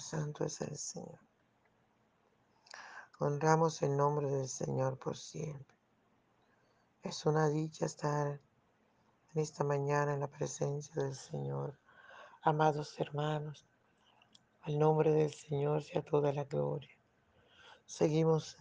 Santo es el Señor. Honramos el nombre del Señor por siempre. Es una dicha estar en esta mañana en la presencia del Señor. Amados hermanos, al nombre del Señor sea toda la gloria. Seguimos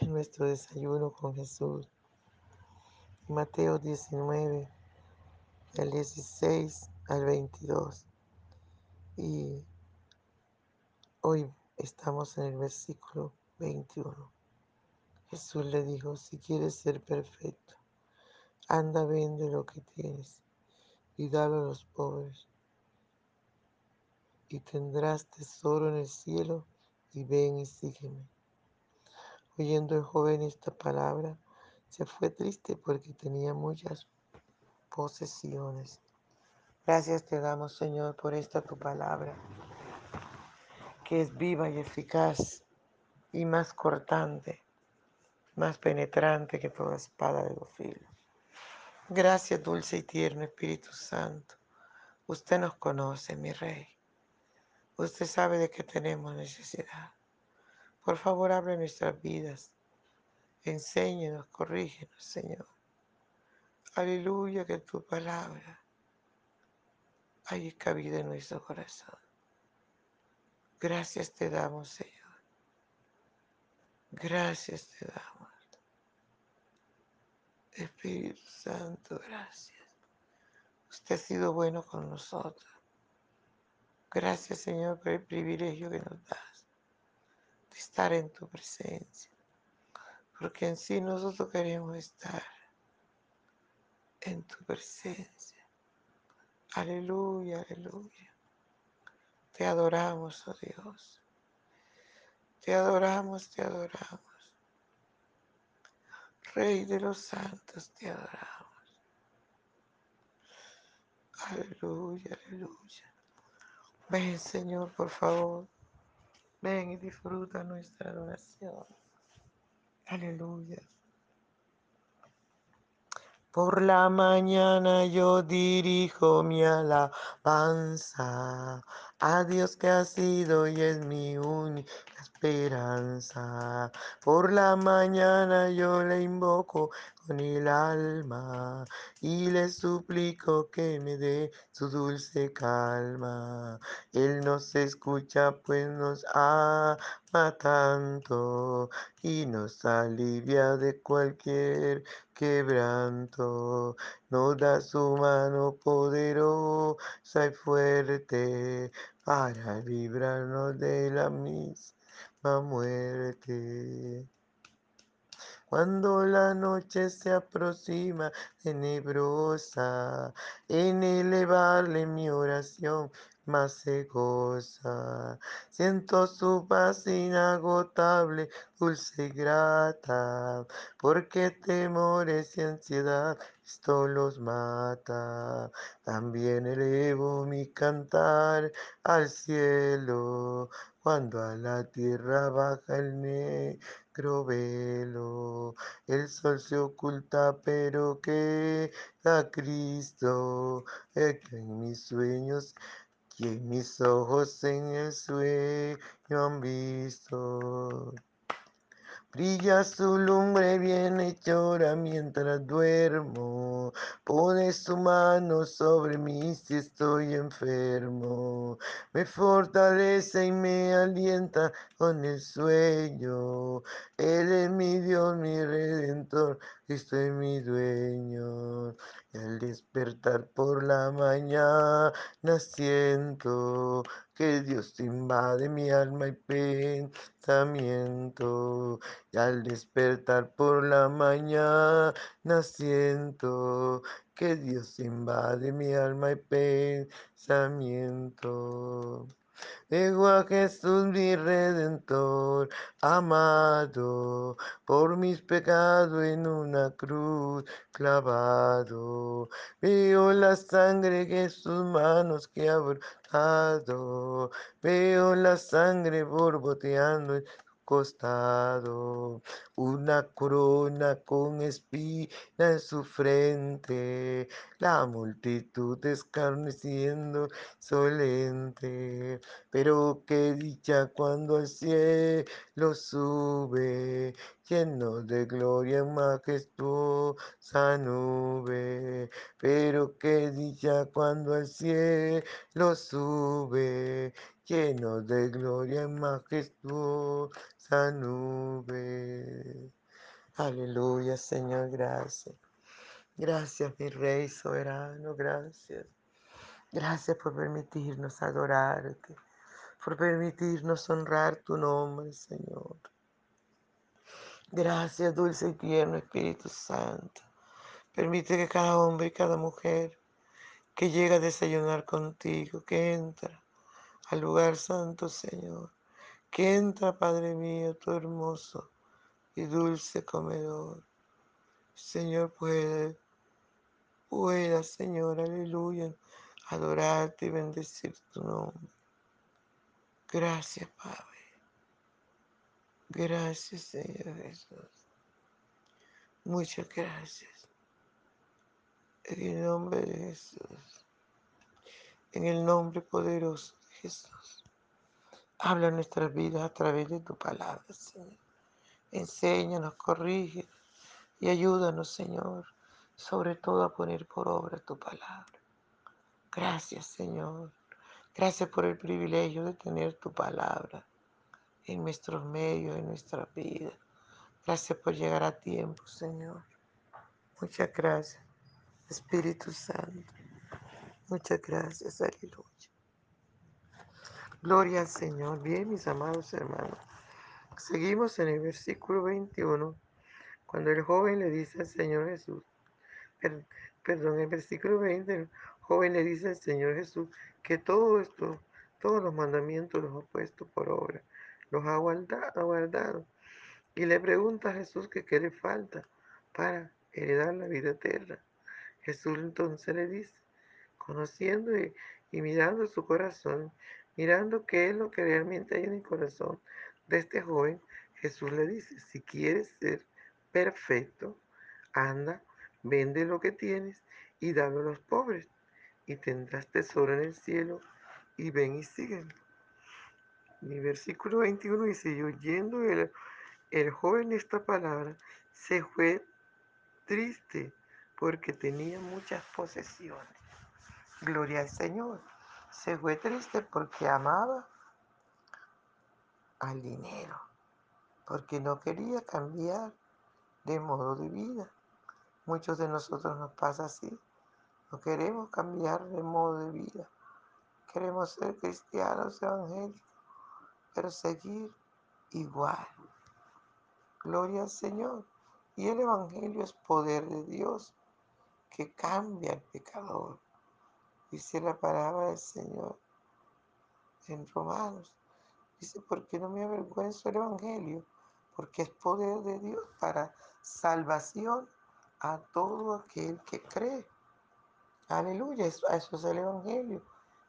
en nuestro desayuno con Jesús. Mateo 19, del 16 al 22. Y hoy estamos en el versículo 21. Jesús le dijo, si quieres ser perfecto, anda, vende lo que tienes y dalo a los pobres, y tendrás tesoro en el cielo, y ven y sígueme. Oyendo el joven esta palabra, se fue triste porque tenía muchas posesiones. Gracias te damos, Señor, por esta tu palabra, que es viva y eficaz y más cortante, más penetrante que toda espada de los filos. Gracias, dulce y tierno Espíritu Santo. Usted nos conoce, mi Rey. Usted sabe de qué tenemos necesidad. Por favor, abre nuestras vidas. Enséñenos, corrígenos, Señor. Aleluya, que tu palabra hay cabida en nuestro corazón. Gracias te damos, Señor. Gracias te damos. Espíritu Santo, gracias. Usted ha sido bueno con nosotros. Gracias, Señor, por el privilegio que nos das de estar en tu presencia. Porque en sí nosotros queremos estar en tu presencia. Aleluya, aleluya. Te adoramos, oh Dios. Te adoramos, te adoramos. Rey de los santos, te adoramos. Aleluya, aleluya. Ven, Señor, por favor. Ven y disfruta nuestra adoración. Aleluya. Por la mañana yo dirijo mi alabanza a Dios que ha sido y es mi única esperanza. Por la mañana yo le invoco con el alma y le suplico que me dé su dulce calma. Él nos escucha pues nos ama tanto y nos alivia de cualquier quebranto, nos da su mano poderosa y fuerte para librarnos de la misma muerte. Cuando la noche se aproxima tenebrosa, en elevarle mi oración más se goza. Siento su paz inagotable, dulce y grata, porque temores y ansiedad esto los mata. También elevo mi cantar al cielo, cuando a la tierra baja el negro velo. El sol se oculta, pero queda Cristo, que en mis sueños y en mis ojos en el sueño han visto. Brilla su lumbre bienhechora mientras duermo. Pone su mano sobre mí si estoy enfermo. Me fortalece y me alienta con el sueño. Él es mi Dios, mi redentor. Cristo mi dueño. Y al despertar por la mañana siento que Dios invade mi alma y pensamiento. Y al despertar por la mañana siento que Dios invade mi alma y pensamiento. Veo a Jesús mi redentor, amado, por mis pecados en una cruz clavado. Veo la sangre que sus manos que ha brotado, veo la sangre borboteando en costado, una corona con espina en su frente, la multitud escarneciendo solente, pero qué dicha cuando al cielo sube, lleno de gloria en majestuosa nube, pero qué dicha cuando al cielo sube, lleno de gloria en majestuosa nube. Aleluya, Señor, gracias. Gracias, mi Rey soberano, gracias. Gracias por permitirnos adorarte, por permitirnos honrar tu nombre, Señor. Gracias, dulce y tierno Espíritu Santo. Permite que cada hombre y cada mujer que llega a desayunar contigo, que entra al lugar santo, Señor, que entra, Padre mío, tu hermoso y dulce comedor. Señor, puede, pueda, Señor, aleluya, adorarte y bendecir tu nombre. Gracias, Padre. Gracias, Señor Jesús. Muchas gracias. En el nombre de Jesús. En el nombre poderoso de Jesús. Habla nuestras vidas a través de tu palabra, Señor. Enséñanos, corrige y ayúdanos, Señor, sobre todo a poner por obra tu palabra. Gracias, Señor. Gracias por el privilegio de tener tu palabra en nuestros medios, en nuestra vida. Gracias por llegar a tiempo, Señor. Muchas gracias, Espíritu Santo. Muchas gracias, aleluya. Gloria al Señor. Bien, mis amados hermanos. Seguimos en el versículo 21, cuando el joven le dice al Señor Jesús, perdón, el versículo 20, el joven le dice al Señor Jesús que todo esto, todos los mandamientos los ha puesto por obra, los ha guardado. Y le pregunta a Jesús que qué le falta para heredar la vida eterna. Jesús entonces le dice, conociendo y mirando su corazón, mirando qué es lo que realmente hay en el corazón de este joven, Jesús le dice, si quieres ser perfecto, anda, vende lo que tienes y dalo a los pobres, y tendrás tesoro en el cielo, y ven y sígueme. Mi versículo 21 dice, y oyendo el, el joven esta palabra, se fue triste porque tenía muchas posesiones. Gloria al Señor. Se fue triste porque amaba al dinero, porque no quería cambiar de modo de vida. Muchos de nosotros nos pasa así. No queremos cambiar de modo de vida. Queremos ser cristianos evangélicos, pero seguir igual. Gloria al Señor. Y el Evangelio es poder de Dios que cambia al pecador. Dice la palabra del Señor en Romanos. Dice, porque no me avergüenzo el Evangelio, porque es poder de Dios para salvación a todo aquel que cree. Aleluya, eso, eso es el Evangelio,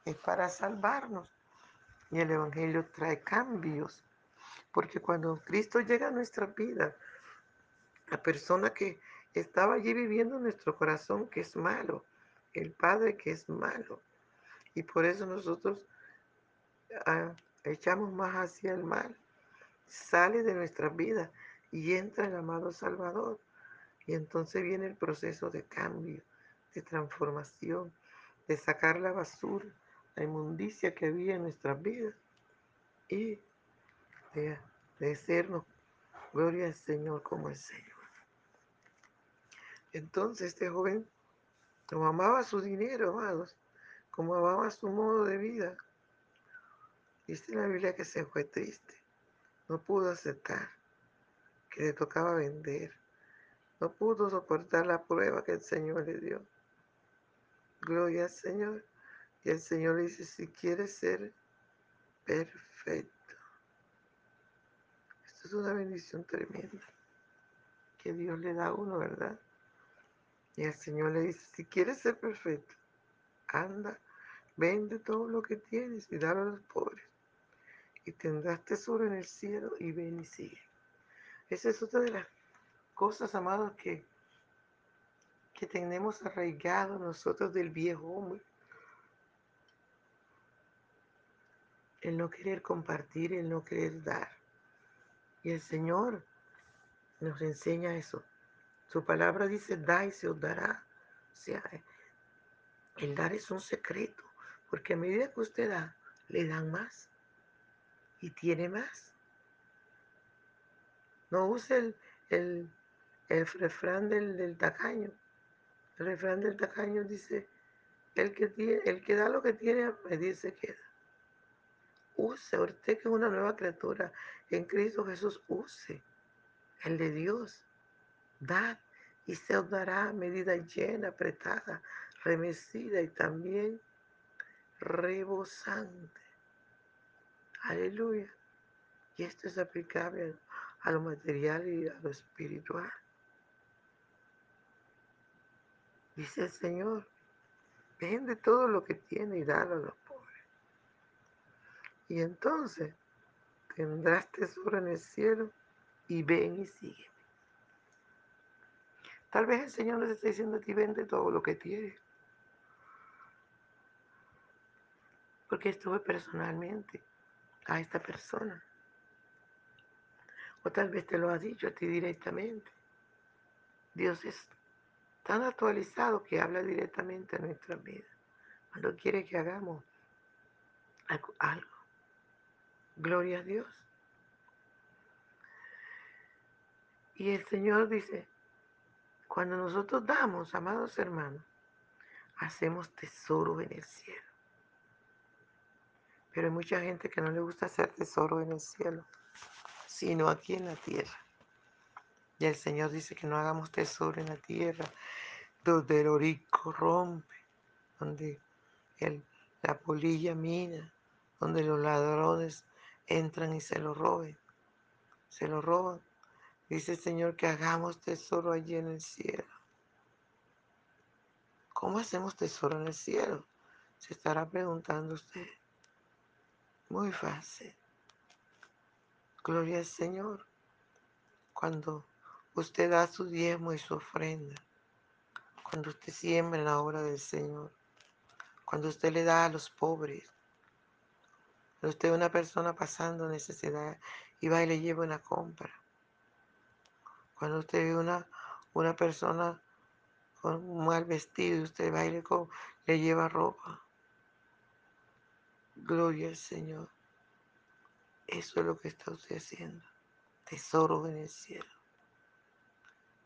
es para salvarnos. Y el Evangelio trae cambios, porque cuando Cristo llega a nuestra vida, la persona que estaba allí viviendo en nuestro corazón, que es malo, el Padre que es malo, y por eso nosotros ah, echamos más hacia el mal, sale de nuestra vida y entra el amado Salvador. Y entonces viene el proceso de cambio, de transformación, de sacar la basura, la inmundicia que había en nuestras vidas y de, de gloria al Señor como el Señor. Entonces este joven, como amaba su dinero, amados, como amaba su modo de vida, dice la Biblia que se fue triste, no pudo aceptar que le tocaba vender no pudo soportar la prueba que el Señor le dio. Gloria al Señor. Y el Señor le dice, si quieres ser perfecto. Esto es una bendición tremenda que Dios le da a uno, ¿verdad? Y el Señor le dice, si quieres ser perfecto, anda, vende todo lo que tienes y dale a los pobres. y tendrás tesoro en el cielo y ven y sigue. Esa es otra de las cosas, amados, que, que tenemos arraigado nosotros del viejo hombre. El no querer compartir, el no querer dar. Y el Señor nos enseña eso. Su palabra dice, da y se os dará. O sea, el dar es un secreto, porque a medida que usted da, le dan más y tiene más. No use el, el, el refrán del, del, tacaño. El refrán del tacaño dice, el que, tiene, el que da lo que tiene, me dice queda. Use, usted que es una nueva criatura en Cristo Jesús, use el de Dios. Dad y se os dará medida llena, apretada, remecida y también rebosante. Aleluya. Y esto es aplicable a lo material y a lo espiritual. Dice el Señor, vende todo lo que tiene y dalo a los pobres. Y entonces tendrás tesoro en el cielo y ven y sigue. Tal vez el Señor nos está diciendo a ti, vende todo lo que tienes. Porque estuve personalmente a esta persona. O tal vez te lo ha dicho a ti directamente. Dios es tan actualizado que habla directamente a nuestra vida. Cuando quiere que hagamos algo. Gloria a Dios. Y el Señor dice, cuando nosotros damos, amados hermanos, hacemos tesoro en el cielo. Pero hay mucha gente que no le gusta hacer tesoro en el cielo, sino aquí en la tierra. Y el Señor dice que no hagamos tesoro en la tierra, donde el orico rompe, donde el, la polilla mina, donde los ladrones entran y se lo roben. Se lo roban. Dice el Señor que hagamos tesoro allí en el cielo. ¿Cómo hacemos tesoro en el cielo? Se estará preguntando usted. Muy fácil. Gloria al Señor. Cuando usted da su diezmo y su ofrenda, cuando usted siembra en la obra del Señor, cuando usted le da a los pobres, cuando usted es una persona pasando necesidad y va y le lleva una compra, cuando usted ve una, una persona con un mal vestido usted va y le, le lleva ropa, gloria al Señor. Eso es lo que está usted haciendo. Tesoros en el cielo.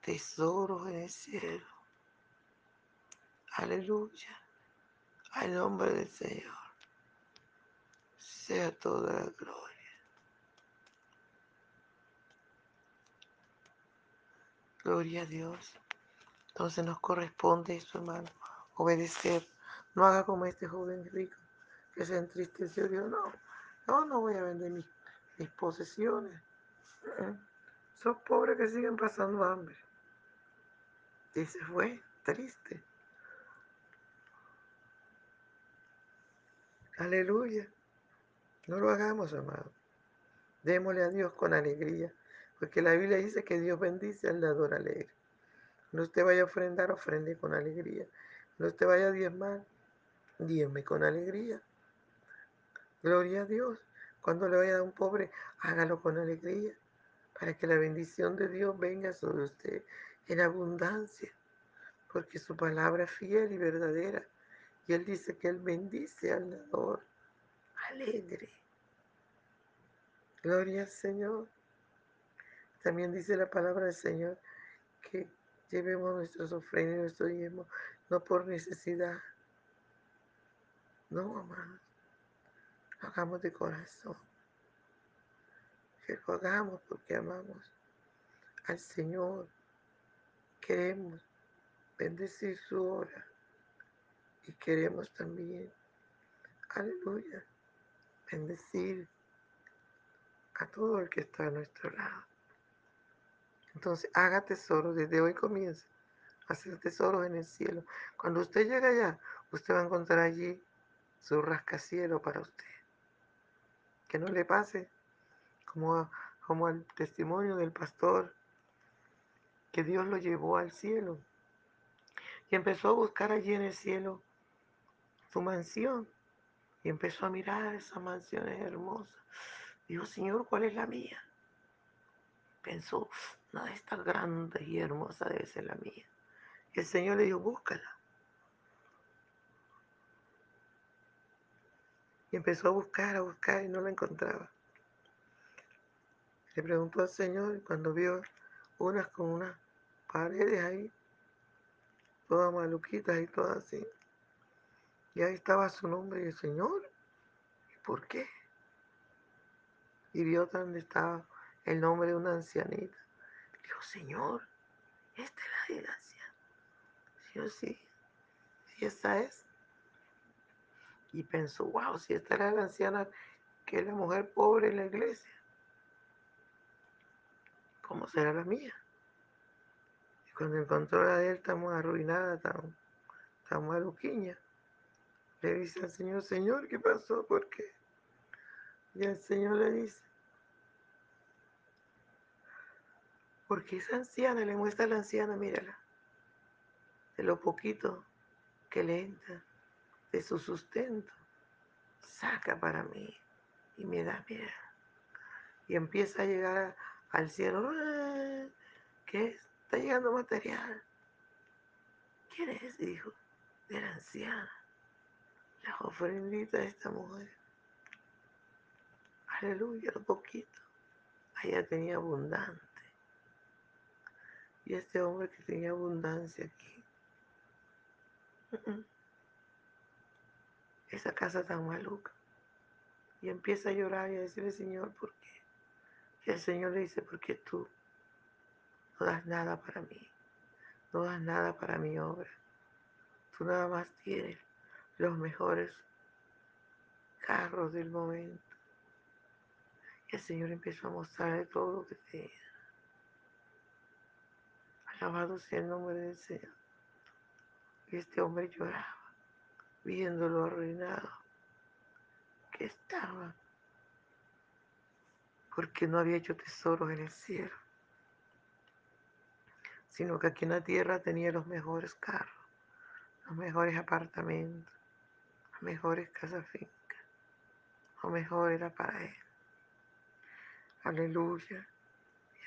Tesoros en el cielo. Aleluya. Al nombre del Señor. Sea toda la gloria. Gloria a Dios. Entonces nos corresponde eso, hermano. Obedecer. No haga como este joven rico que se entristeció. Dios, no, no, no voy a vender mis, mis posesiones. Son pobres que siguen pasando hambre. Y se fue, triste. Aleluya. No lo hagamos, amado. Démosle a Dios con alegría, porque la Biblia dice que Dios bendice al dador alegre. No usted vaya a ofrendar, ofrende con alegría. No usted vaya a diezmar, diezme con alegría. Gloria a Dios. Cuando le vaya a dar un pobre, hágalo con alegría, para que la bendición de Dios venga sobre usted en abundancia, porque su palabra es fiel y verdadera. Y Él dice que Él bendice al dador alegre. Gloria al Señor. También dice la palabra del Señor que llevemos nuestros ofrendas y nuestro diezmo, no por necesidad. No, amados. Hagamos de corazón. Que lo hagamos porque amamos al Señor. Queremos bendecir su hora. Y queremos también, aleluya, bendecir a todo el que está a nuestro lado. Entonces, haga tesoro, desde hoy comienza a hacer tesoros en el cielo. Cuando usted llegue allá, usted va a encontrar allí su rascacielo para usted. Que no le pase como, como al testimonio del pastor, que Dios lo llevó al cielo. Y empezó a buscar allí en el cielo su mansión. Y empezó a mirar esas mansiones hermosas. Dijo, Señor, ¿cuál es la mía? Pensó, no, esta grande y hermosa debe ser la mía. Y el Señor le dijo, búscala. Y empezó a buscar, a buscar y no la encontraba. Le preguntó al Señor y cuando vio unas con unas paredes ahí, todas maluquitas y todas así. Y ahí estaba su nombre y el Señor, ¿y por qué? Y vio donde estaba el nombre de una ancianita. Dijo, Señor, esta es la de la anciana. Dijo, sí, sí, esa es. Y pensó, wow, si esta era la anciana que es la mujer pobre en la iglesia, ¿cómo será la mía? Y cuando encontró la de él tan arruinada, tan, tan maluquiña, le dice al Señor, Señor, ¿qué pasó? ¿Por qué? Y el Señor le dice, porque esa anciana, le muestra a la anciana, mírala, de lo poquito que le entra, de su sustento, saca para mí y me da miedo. Y empieza a llegar al cielo, ¿qué? Está llegando material. ¿Quién es? Dijo, de la anciana, la ofrendita de esta mujer. Aleluya, lo poquito. Ella tenía abundante. Y este hombre que tenía abundancia aquí. Esa casa tan maluca. Y empieza a llorar y a decirle, Señor, ¿por qué? Y el Señor le dice, porque tú no das nada para mí. No das nada para mi obra. Tú nada más tienes los mejores carros del momento. Y el Señor empezó a mostrarle todo lo que tenía. Alabado sea el nombre del Señor. Y este hombre lloraba, viéndolo arruinado que estaba, porque no había hecho tesoros en el cielo, sino que aquí en la tierra tenía los mejores carros, los mejores apartamentos, las mejores casas fincas. Lo mejor era para él. Aleluya.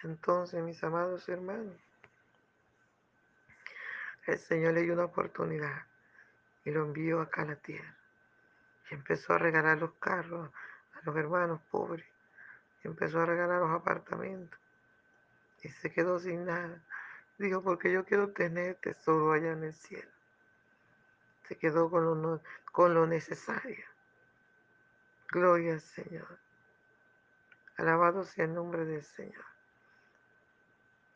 Y entonces, mis amados hermanos, el Señor le dio una oportunidad y lo envió acá a la tierra. Y empezó a regalar los carros a los hermanos pobres. Y empezó a regalar los apartamentos. Y se quedó sin nada. Dijo, porque yo quiero tener tesoro allá en el cielo. Se quedó con lo, con lo necesario. Gloria al Señor. Alabado sea el nombre del Señor.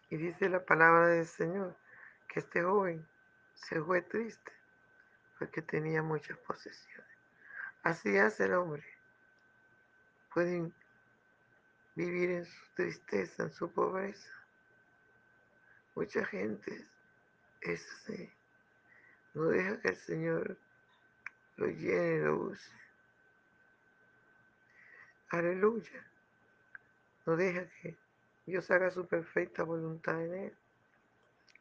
Y dice la palabra del Señor este joven se fue triste porque tenía muchas posesiones. Así hace el hombre. Pueden vivir en su tristeza, en su pobreza. Mucha gente es. No deja que el Señor lo llene, lo use. Aleluya. No deja que Dios haga su perfecta voluntad en él.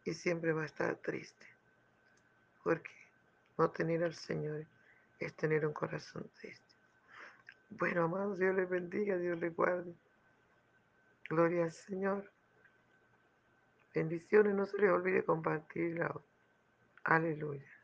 Y siempre va a estar triste. Porque no tener al Señor es tener un corazón triste. Bueno, amados, Dios les bendiga, Dios les guarde. Gloria al Señor. Bendiciones, no se les olvide compartirla. Aleluya.